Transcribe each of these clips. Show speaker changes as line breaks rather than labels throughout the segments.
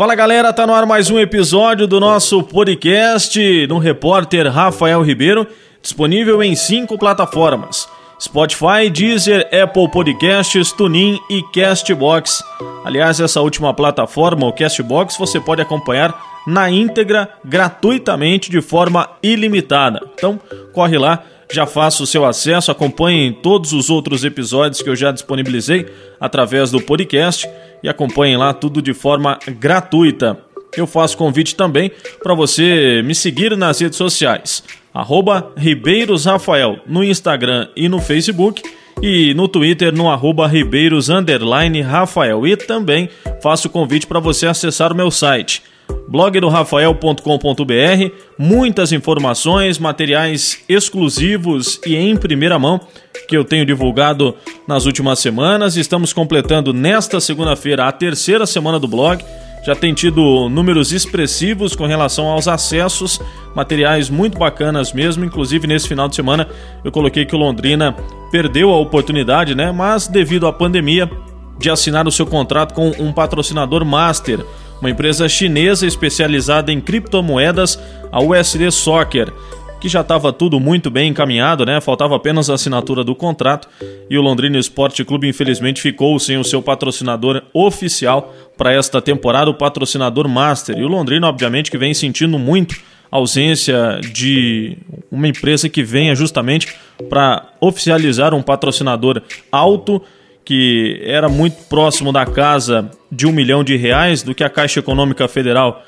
Fala galera, tá no ar mais um episódio do nosso podcast no repórter Rafael Ribeiro, disponível em cinco plataformas: Spotify, Deezer, Apple Podcasts, TuneIn e Castbox. Aliás, essa última plataforma, o Castbox, você pode acompanhar na íntegra gratuitamente de forma ilimitada. Então, corre lá já faça o seu acesso, acompanhem todos os outros episódios que eu já disponibilizei através do podcast e acompanhem lá tudo de forma gratuita. Eu faço convite também para você me seguir nas redes sociais, arroba Ribeiros Rafael, no Instagram e no Facebook, e no Twitter no arroba Ribeiros Rafael. E também faço convite para você acessar o meu site blogdorafael.com.br, muitas informações, materiais exclusivos e em primeira mão que eu tenho divulgado nas últimas semanas. Estamos completando nesta segunda-feira a terceira semana do blog. Já tem tido números expressivos com relação aos acessos, materiais muito bacanas mesmo. Inclusive, nesse final de semana, eu coloquei que o Londrina perdeu a oportunidade, né? Mas devido à pandemia, de assinar o seu contrato com um patrocinador master uma empresa chinesa especializada em criptomoedas, a USD Soccer, que já estava tudo muito bem encaminhado, né? Faltava apenas a assinatura do contrato e o Londrina Esporte Clube infelizmente ficou sem o seu patrocinador oficial para esta temporada, o patrocinador master. E o Londrina, obviamente, que vem sentindo muito a ausência de uma empresa que venha justamente para oficializar um patrocinador alto que era muito próximo da casa de um milhão de reais do que a Caixa Econômica Federal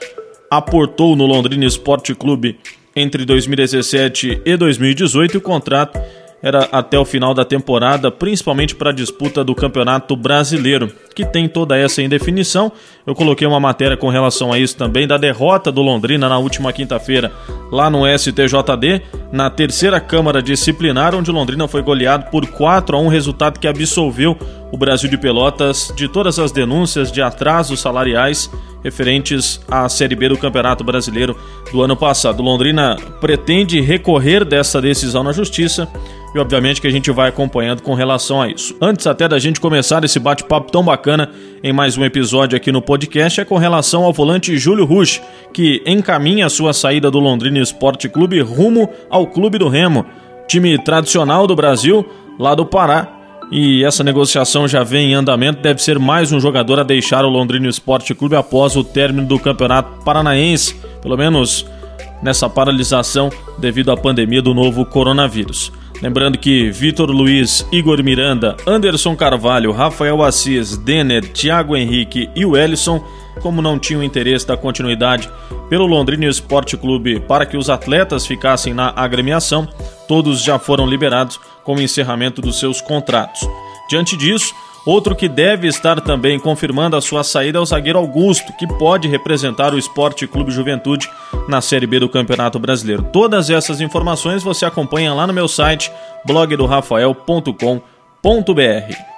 aportou no Londrina Esporte Clube entre 2017 e 2018 e o contrato era até o final da temporada, principalmente para a disputa do Campeonato Brasileiro, que tem toda essa indefinição. Eu coloquei uma matéria com relação a isso também, da derrota do Londrina na última quinta-feira, lá no STJD, na terceira Câmara Disciplinar, onde Londrina foi goleado por 4 a 1, resultado que absolveu o Brasil de Pelotas de todas as denúncias de atrasos salariais referentes à Série B do Campeonato Brasileiro do ano passado. Londrina pretende recorrer dessa decisão na Justiça e obviamente que a gente vai acompanhando com relação a isso. Antes até da gente começar esse bate-papo tão bacana em mais um episódio aqui no podcast é com relação ao volante Júlio Rush, que encaminha a sua saída do Londrina Esporte Clube rumo ao Clube do Remo, time tradicional do Brasil, lá do Pará, e essa negociação já vem em andamento. Deve ser mais um jogador a deixar o Londrina Esporte Clube após o término do Campeonato Paranaense, pelo menos nessa paralisação devido à pandemia do novo coronavírus. Lembrando que Vitor Luiz, Igor Miranda, Anderson Carvalho, Rafael Assis, Denner, Thiago Henrique e o Ellison, como não tinham interesse da continuidade pelo Londrina Esporte Clube para que os atletas ficassem na agremiação, todos já foram liberados com o encerramento dos seus contratos. Diante disso, outro que deve estar também confirmando a sua saída é o zagueiro Augusto, que pode representar o Esporte Clube Juventude na Série B do Campeonato Brasileiro. Todas essas informações você acompanha lá no meu site blogdorafael.com.br.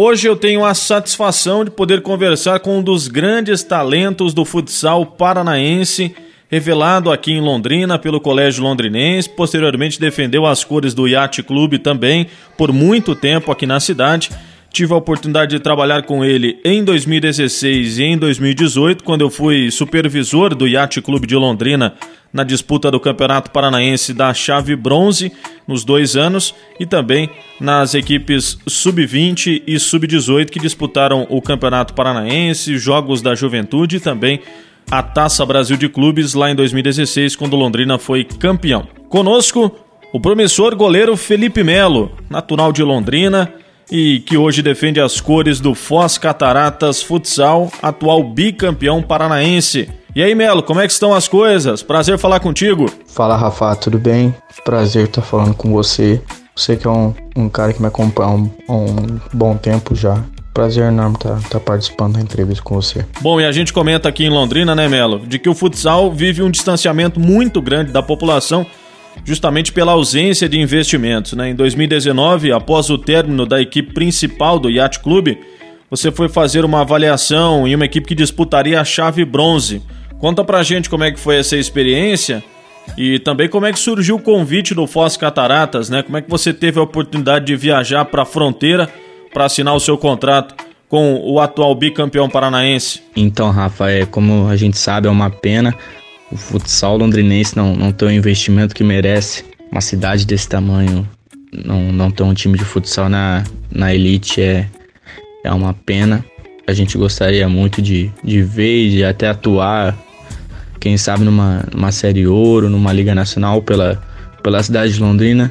Hoje eu tenho a satisfação de poder conversar com um dos grandes talentos do futsal paranaense revelado aqui em Londrina pelo Colégio Londrinense, posteriormente defendeu as cores do Yacht Clube também por muito tempo aqui na cidade. Tive a oportunidade de trabalhar com ele em 2016 e em 2018, quando eu fui supervisor do Yacht Clube de Londrina na disputa do Campeonato Paranaense da Chave Bronze nos dois anos e também nas equipes Sub-20 e Sub-18 que disputaram o Campeonato Paranaense, Jogos da Juventude e também a Taça Brasil de Clubes lá em 2016, quando Londrina foi campeão. Conosco, o promissor goleiro Felipe Melo, natural de Londrina e que hoje defende as cores do Foz Cataratas Futsal, atual bicampeão paranaense. E aí, Melo, como é que estão as coisas? Prazer falar contigo.
Fala, Rafa, tudo bem? Prazer estar falando com você. Você que é um, um cara que me acompanha há um, um bom tempo já. Prazer enorme estar tá, tá participando da entrevista com você.
Bom, e a gente comenta aqui em Londrina, né, Melo, de que o futsal vive um distanciamento muito grande da população justamente pela ausência de investimentos. Né? Em 2019, após o término da equipe principal do Yacht Clube, você foi fazer uma avaliação em uma equipe que disputaria a chave bronze. Conta pra gente como é que foi essa experiência e também como é que surgiu o convite do Foz Cataratas, né? Como é que você teve a oportunidade de viajar para a fronteira para assinar o seu contrato com o atual bicampeão paranaense?
Então, Rafa, é, como a gente sabe, é uma pena o futsal londrinense não, não ter o investimento que merece. Uma cidade desse tamanho não, não ter um time de futsal na, na elite é, é uma pena. A gente gostaria muito de, de ver e de até atuar, quem sabe, numa, numa Série Ouro, numa Liga Nacional pela, pela cidade de Londrina,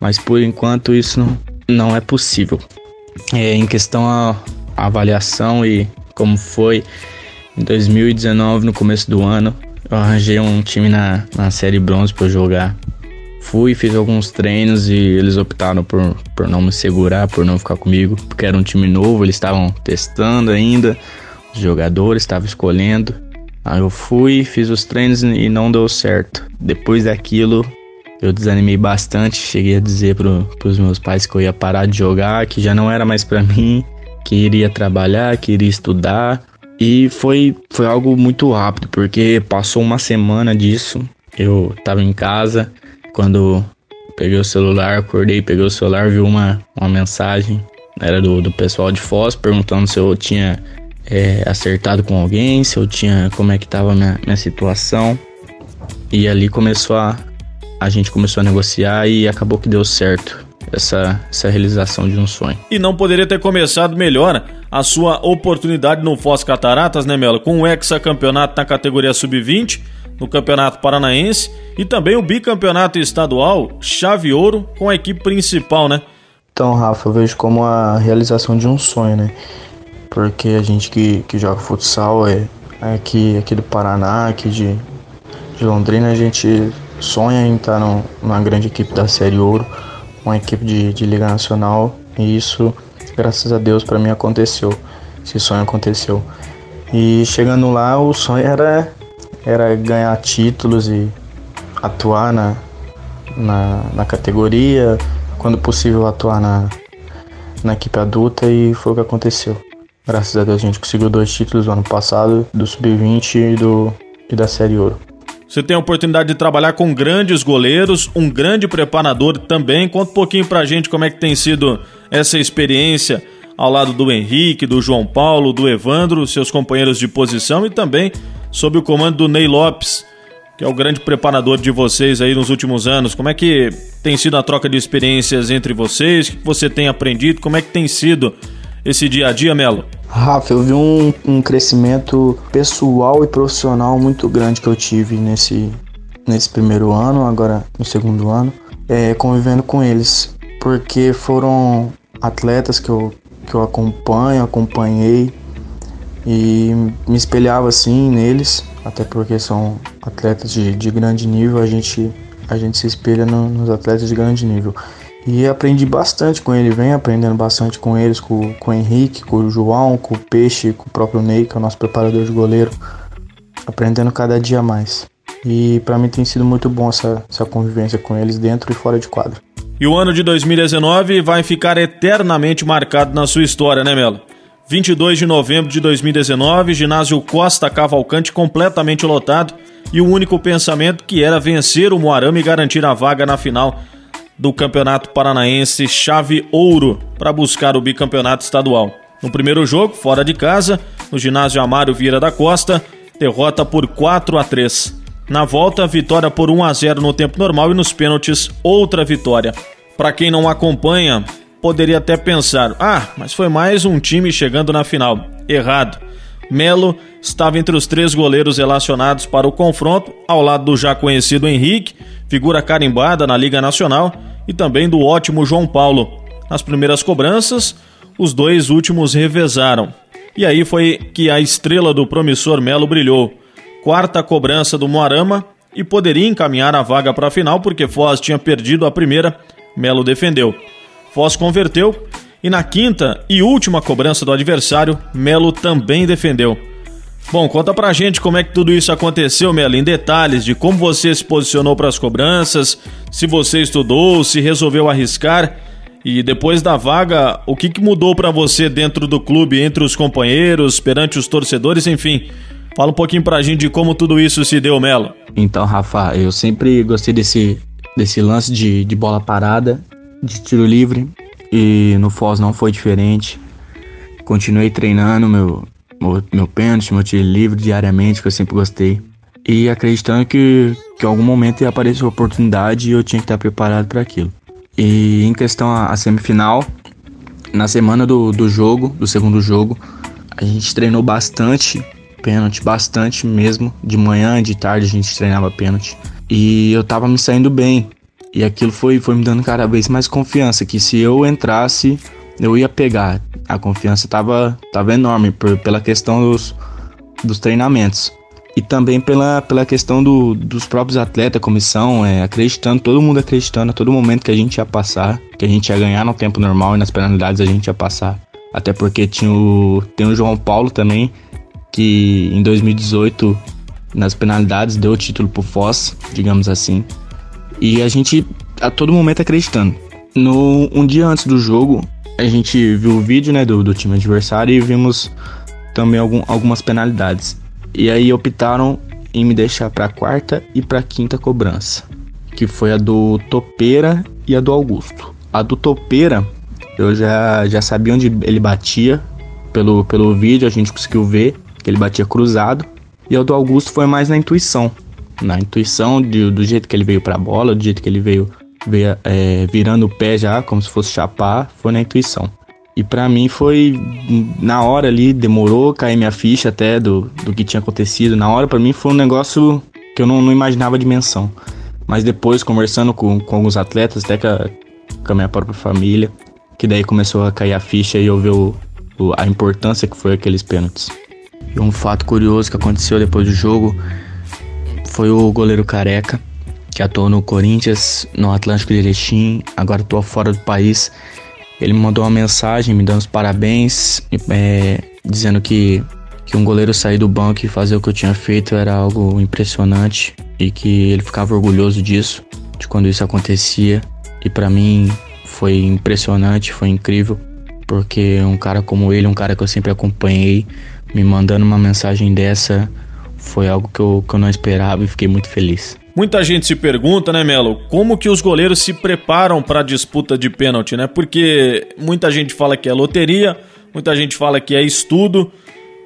mas por enquanto isso não, não é possível. É, em questão a avaliação e como foi em 2019, no começo do ano, eu arranjei um time na, na série bronze para jogar. Fui, fiz alguns treinos e eles optaram por, por não me segurar, por não ficar comigo, porque era um time novo, eles estavam testando ainda, os jogadores estavam escolhendo. Aí eu fui, fiz os treinos e não deu certo. Depois daquilo, eu desanimei bastante, cheguei a dizer para pros meus pais que eu ia parar de jogar, que já não era mais para mim, que iria trabalhar, que iria estudar. E foi, foi algo muito rápido, porque passou uma semana disso. Eu tava em casa, quando peguei o celular, acordei, peguei o celular, vi uma, uma mensagem, era do, do pessoal de Foz, perguntando se eu tinha é, acertado com alguém, se eu tinha, como é que tava a minha, minha situação. E ali começou a, a gente começou a negociar e acabou que deu certo essa, essa realização de um sonho.
E não poderia ter começado melhor a sua oportunidade no Foz Cataratas, né, Melo? Com o hexacampeonato na categoria sub-20, no Campeonato Paranaense e também o bicampeonato estadual Chave Ouro com a equipe principal, né?
Então, Rafa, eu vejo como a realização de um sonho, né? Porque a gente que, que joga futsal é, é aqui, aqui do Paraná, aqui de, de Londrina, a gente sonha em estar no, numa grande equipe da Série Ouro uma equipe de, de Liga Nacional e isso, graças a Deus, para mim aconteceu. Esse sonho aconteceu. E chegando lá, o sonho era, era ganhar títulos e atuar na, na, na categoria, quando possível atuar na, na equipe adulta e foi o que aconteceu. Graças a Deus a gente conseguiu dois títulos no ano passado, do Sub-20 e, do, e da Série Ouro.
Você tem a oportunidade de trabalhar com grandes goleiros, um grande preparador também. Conta um pouquinho pra gente como é que tem sido essa experiência ao lado do Henrique, do João Paulo, do Evandro, seus companheiros de posição e também sob o comando do Ney Lopes, que é o grande preparador de vocês aí nos últimos anos. Como é que tem sido a troca de experiências entre vocês? O que você tem aprendido? Como é que tem sido esse dia a dia, Melo?
Rafa, eu vi um, um crescimento pessoal e profissional muito grande que eu tive nesse, nesse primeiro ano, agora no segundo ano, é, convivendo com eles, porque foram atletas que eu, que eu acompanho, acompanhei e me espelhava assim neles, até porque são atletas de, de grande nível, a gente, a gente se espelha no, nos atletas de grande nível. E aprendi bastante com ele, venho aprendendo bastante com eles, com, com o Henrique, com o João, com o Peixe, com o próprio Ney, que é o nosso preparador de goleiro. Aprendendo cada dia mais. E para mim tem sido muito bom essa, essa convivência com eles dentro e fora de quadro.
E o ano de 2019 vai ficar eternamente marcado na sua história, né, Melo? 22 de novembro de 2019, ginásio Costa Cavalcante completamente lotado e o único pensamento que era vencer o Moarama e garantir a vaga na final do Campeonato Paranaense Chave Ouro para buscar o bicampeonato estadual. No primeiro jogo, fora de casa, no ginásio Amário Vieira da Costa, derrota por 4 a 3. Na volta, vitória por 1 a 0 no tempo normal e nos pênaltis, outra vitória. Para quem não acompanha, poderia até pensar: "Ah, mas foi mais um time chegando na final". Errado. Melo estava entre os três goleiros relacionados para o confronto, ao lado do já conhecido Henrique, figura carimbada na Liga Nacional, e também do ótimo João Paulo. Nas primeiras cobranças, os dois últimos revezaram. E aí foi que a estrela do promissor Melo brilhou. Quarta cobrança do Moarama e poderia encaminhar a vaga para a final porque Foz tinha perdido a primeira, Melo defendeu. Foz converteu e na quinta e última cobrança do adversário, Melo também defendeu. Bom, conta pra gente como é que tudo isso aconteceu, Melo, em detalhes de como você se posicionou para as cobranças, se você estudou, se resolveu arriscar e depois da vaga, o que, que mudou para você dentro do clube, entre os companheiros, perante os torcedores, enfim. Fala um pouquinho pra gente de como tudo isso se deu, Melo.
Então, Rafa, eu sempre gostei desse, desse lance de, de bola parada, de tiro livre, e no Foz não foi diferente. continuei treinando meu, meu, meu pênalti, meu tiro livre diariamente, que eu sempre gostei. E acreditando que, que em algum momento ia aparecer uma oportunidade e eu tinha que estar preparado para aquilo. E em questão a, a semifinal, na semana do, do jogo, do segundo jogo, a gente treinou bastante pênalti, bastante mesmo. De manhã, de tarde a gente treinava pênalti. E eu tava me saindo bem. E aquilo foi, foi me dando cada vez mais confiança, que se eu entrasse, eu ia pegar. A confiança tava, tava enorme por, pela questão dos, dos treinamentos. E também pela, pela questão do, dos próprios atletas, comissão, é, acreditando, todo mundo acreditando a todo momento que a gente ia passar, que a gente ia ganhar no tempo normal e nas penalidades a gente ia passar. Até porque tinha o, tem o João Paulo também, que em 2018, nas penalidades, deu o título pro Foz, digamos assim. E a gente a todo momento acreditando. No, um dia antes do jogo, a gente viu o vídeo né, do, do time adversário e vimos também algum, algumas penalidades. E aí optaram em me deixar para quarta e para quinta cobrança, que foi a do Topeira e a do Augusto. A do Topeira, eu já, já sabia onde ele batia pelo, pelo vídeo, a gente conseguiu ver que ele batia cruzado. E a do Augusto foi mais na intuição, na intuição de, do jeito que ele veio para a bola, do jeito que ele veio, veio é, virando o pé já, como se fosse chapar, foi na intuição. E para mim foi na hora ali, demorou cair minha ficha até do, do que tinha acontecido. Na hora para mim foi um negócio que eu não, não, imaginava a dimensão. Mas depois, conversando com, com alguns atletas, até com a, com a minha própria família, que daí começou a cair a ficha e eu ver o, o, a importância que foi aqueles pênaltis. E um fato curioso que aconteceu depois do jogo foi o goleiro Careca, que atuou no Corinthians, no Atlântico de Erechim, agora atua fora do país. Ele me mandou uma mensagem me dando os parabéns, é, dizendo que, que um goleiro sair do banco e fazer o que eu tinha feito era algo impressionante e que ele ficava orgulhoso disso, de quando isso acontecia. E para mim foi impressionante, foi incrível, porque um cara como ele, um cara que eu sempre acompanhei, me mandando uma mensagem dessa foi algo que eu, que eu não esperava e fiquei muito feliz.
Muita gente se pergunta, né, Melo, como que os goleiros se preparam para a disputa de pênalti, né? Porque muita gente fala que é loteria, muita gente fala que é estudo.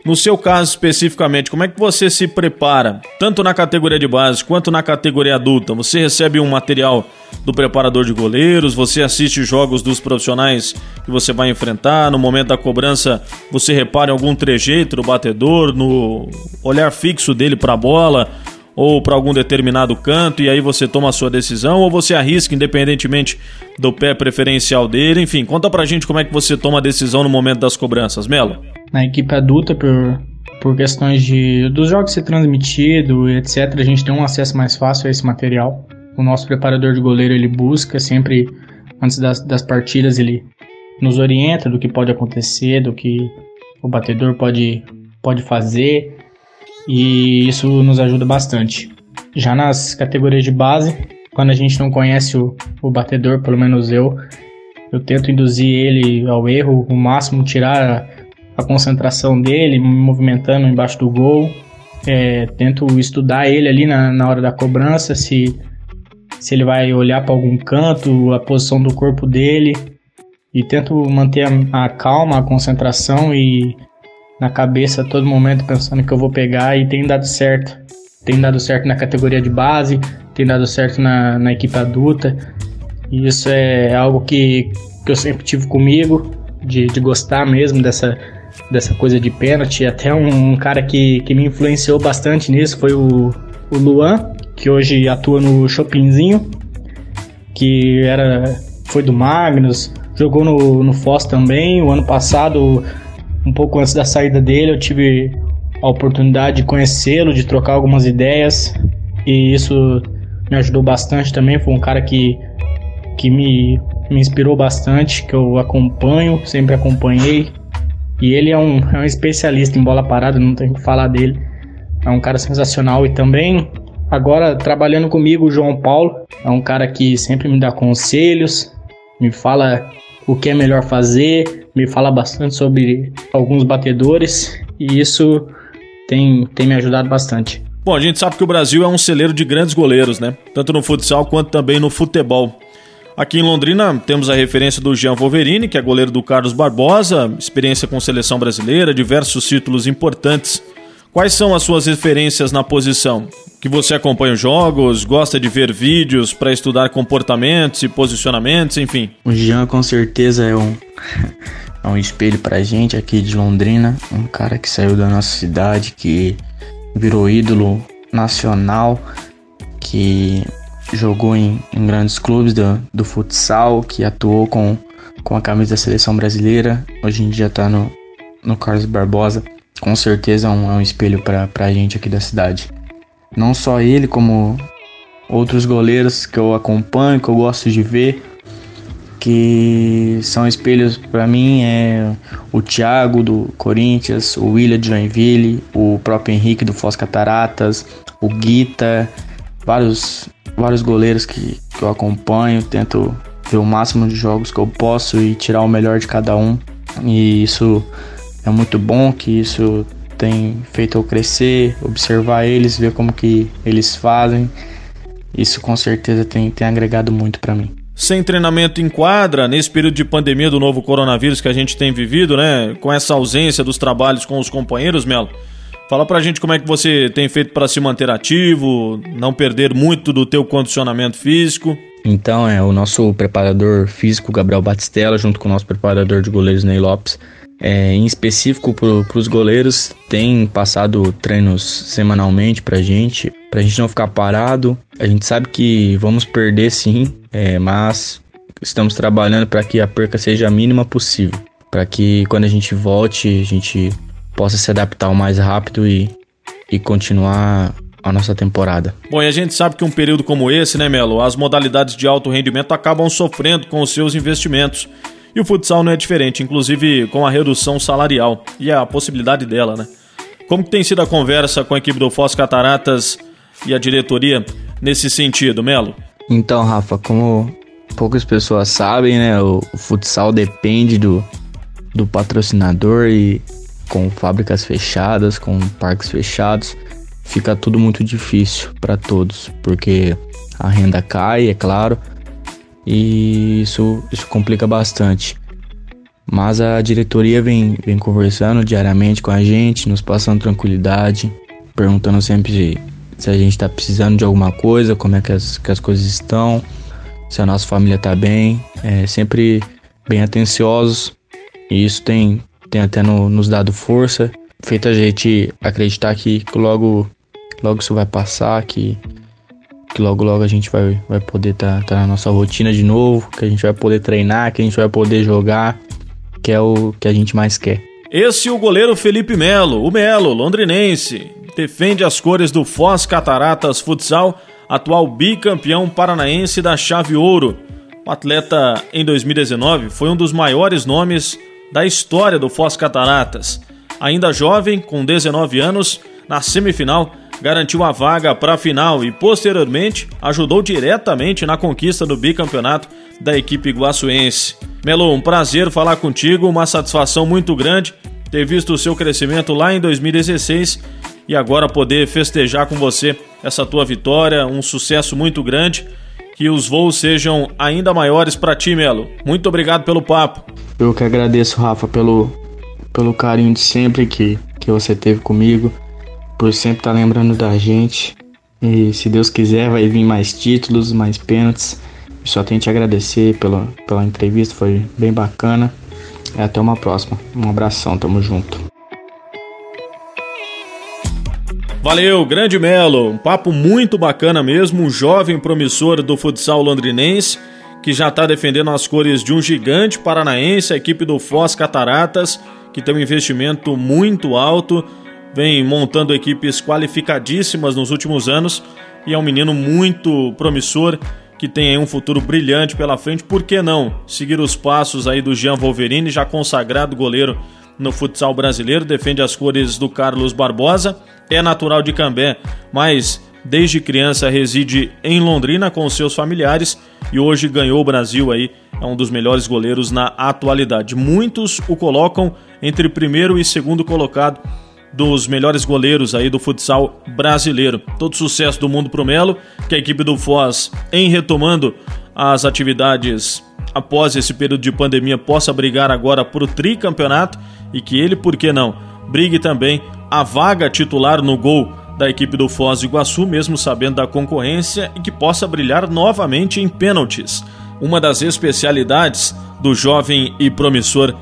No seu caso especificamente, como é que você se prepara, tanto na categoria de base quanto na categoria adulta? Você recebe um material do preparador de goleiros, você assiste jogos dos profissionais que você vai enfrentar, no momento da cobrança você repara em algum trejeito do batedor, no olhar fixo dele para a bola ou para algum determinado canto e aí você toma a sua decisão ou você arrisca independentemente do pé preferencial dele, enfim, conta pra gente como é que você toma a decisão no momento das cobranças, Melo
na equipe adulta por, por questões de dos jogos ser transmitido etc. A gente tem um acesso mais fácil a esse material. O nosso preparador de goleiro ele busca sempre antes das, das partidas ele nos orienta do que pode acontecer, do que o batedor pode pode fazer e isso nos ajuda bastante. Já nas categorias de base, quando a gente não conhece o, o batedor, pelo menos eu, eu tento induzir ele ao erro, o máximo tirar a concentração dele, me movimentando embaixo do gol. É, tento estudar ele ali na, na hora da cobrança, se, se ele vai olhar para algum canto, a posição do corpo dele. E tento manter a, a calma, a concentração e na cabeça todo momento pensando que eu vou pegar e tem dado certo. Tem dado certo na categoria de base, tem dado certo na, na equipe adulta. E isso é algo que, que eu sempre tive comigo, de, de gostar mesmo dessa, dessa coisa de pênalti. Até um, cara que, que me influenciou bastante nisso foi o, o Luan, que hoje atua no Shoppingzinho, que era foi do Magnus, jogou no, no Foz também. O ano passado, um pouco antes da saída dele, eu tive a oportunidade de conhecê-lo, de trocar algumas ideias, e isso me ajudou bastante também. Foi um cara que, que me, me inspirou bastante, que eu acompanho, sempre acompanhei. E ele é um, é um especialista em bola parada, não tem que falar dele. É um cara sensacional e também agora trabalhando comigo o João Paulo, é um cara que sempre me dá conselhos, me fala o que é melhor fazer, me fala bastante sobre alguns batedores e isso tem, tem me ajudado bastante.
Bom, a gente sabe que o Brasil é um celeiro de grandes goleiros, né? Tanto no futsal quanto também no futebol. Aqui em Londrina temos a referência do Jean Wolverini, que é goleiro do Carlos Barbosa, experiência com seleção brasileira, diversos títulos importantes. Quais são as suas referências na posição? Que você acompanha os jogos, gosta de ver vídeos para estudar comportamentos e posicionamentos, enfim.
O Jean com certeza é um é um espelho pra gente aqui de Londrina, um cara que saiu da nossa cidade, que virou ídolo nacional, que jogou em, em grandes clubes do, do, futsal, que atuou com, com a camisa da seleção brasileira, hoje em dia está no, no Carlos Barbosa. Com certeza é um, é um espelho para a gente aqui da cidade. Não só ele, como outros goleiros que eu acompanho, que eu gosto de ver, que são espelhos para mim é o Thiago do Corinthians, o William de Joinville, o próprio Henrique do Foz Cataratas, o Guita, vários vários goleiros que, que eu acompanho, tento ver o máximo de jogos que eu posso e tirar o melhor de cada um. E isso é muito bom, que isso tem feito eu crescer, observar eles, ver como que eles fazem. Isso com certeza tem, tem agregado muito para mim.
Sem treinamento em quadra, nesse período de pandemia do novo coronavírus que a gente tem vivido, né? Com essa ausência dos trabalhos com os companheiros, Melo, Fala pra gente como é que você tem feito para se manter ativo, não perder muito do teu condicionamento físico.
Então, é o nosso preparador físico, Gabriel Batistella, junto com o nosso preparador de goleiros, Ney Lopes, é, em específico para os goleiros, tem passado treinos semanalmente para gente, para a gente não ficar parado. A gente sabe que vamos perder sim, é, mas estamos trabalhando para que a perca seja a mínima possível, para que quando a gente volte, a gente possa se adaptar o mais rápido e, e continuar a nossa temporada.
Bom, e a gente sabe que um período como esse, né, Melo, as modalidades de alto rendimento acabam sofrendo com os seus investimentos. E o futsal não é diferente, inclusive com a redução salarial e a possibilidade dela, né? Como que tem sido a conversa com a equipe do Foz Cataratas e a diretoria nesse sentido, Melo?
Então, Rafa, como poucas pessoas sabem, né, o, o futsal depende do, do patrocinador e com fábricas fechadas, com parques fechados, fica tudo muito difícil para todos, porque a renda cai, é claro, e isso, isso complica bastante. Mas a diretoria vem, vem conversando diariamente com a gente, nos passando tranquilidade, perguntando sempre se, a gente está precisando de alguma coisa, como é que as, que as coisas estão, se a nossa família está bem, é, sempre bem atenciosos. E isso tem, tem até no, nos dado força, feito a gente acreditar que, logo, logo isso vai passar, que, que logo logo a gente vai, vai poder estar tá, tá na nossa rotina de novo, que a gente vai poder treinar, que a gente vai poder jogar, que é o que a gente mais quer.
Esse é o goleiro Felipe Melo, o Melo, londrinense, defende as cores do Foz Cataratas Futsal, atual bicampeão paranaense da Chave Ouro. O atleta em 2019 foi um dos maiores nomes da história do Foz Cataratas. Ainda jovem, com 19 anos, na semifinal garantiu a vaga para a final e posteriormente ajudou diretamente na conquista do bicampeonato da equipe guaçuense. Melo, um prazer falar contigo, uma satisfação muito grande ter visto o seu crescimento lá em 2016 e agora poder festejar com você essa tua vitória, um sucesso muito grande. Que os voos sejam ainda maiores para ti, Melo. Muito obrigado pelo papo.
Eu que agradeço, Rafa, pelo, pelo carinho de sempre que, que você teve comigo, por sempre estar tá lembrando da gente. E se Deus quiser, vai vir mais títulos, mais pênaltis. Só tenho te agradecer pela, pela entrevista, foi bem bacana. E até uma próxima. Um abração, tamo junto.
Valeu, grande Melo. Um papo muito bacana mesmo. Um jovem promissor do futsal londrinense que já está defendendo as cores de um gigante paranaense, a equipe do Foz Cataratas, que tem um investimento muito alto, vem montando equipes qualificadíssimas nos últimos anos e é um menino muito promissor que tem aí um futuro brilhante pela frente. Por que não seguir os passos aí do Jean Wolverine, já consagrado goleiro no futsal brasileiro, defende as cores do Carlos Barbosa, é natural de Cambé, mas desde criança reside em Londrina com seus familiares e hoje ganhou o Brasil aí, é um dos melhores goleiros na atualidade. Muitos o colocam entre primeiro e segundo colocado dos melhores goleiros aí do futsal brasileiro. Todo sucesso do mundo pro Melo, que a equipe do Foz, em retomando as atividades após esse período de pandemia possa brigar agora por o tricampeonato e que ele, por que não, brigue também a vaga titular no gol da equipe do Foz do Iguaçu, mesmo sabendo da concorrência e que possa brilhar novamente em pênaltis. Uma das especialidades do jovem e promissor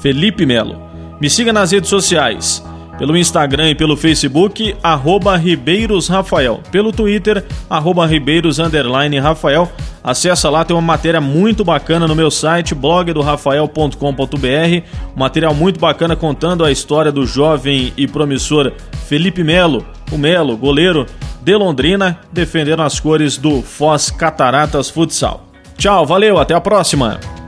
Felipe Melo. Me siga nas redes sociais pelo Instagram e pelo Facebook, arroba Ribeiros Rafael. Pelo Twitter, arroba Ribeiros Rafael. Acesse lá, tem uma matéria muito bacana no meu site, blogdorafael.com.br. Material muito bacana contando a história do jovem e promissor Felipe Melo, o Melo, goleiro de Londrina, defendendo as cores do Foz Cataratas Futsal. Tchau, valeu, até a próxima!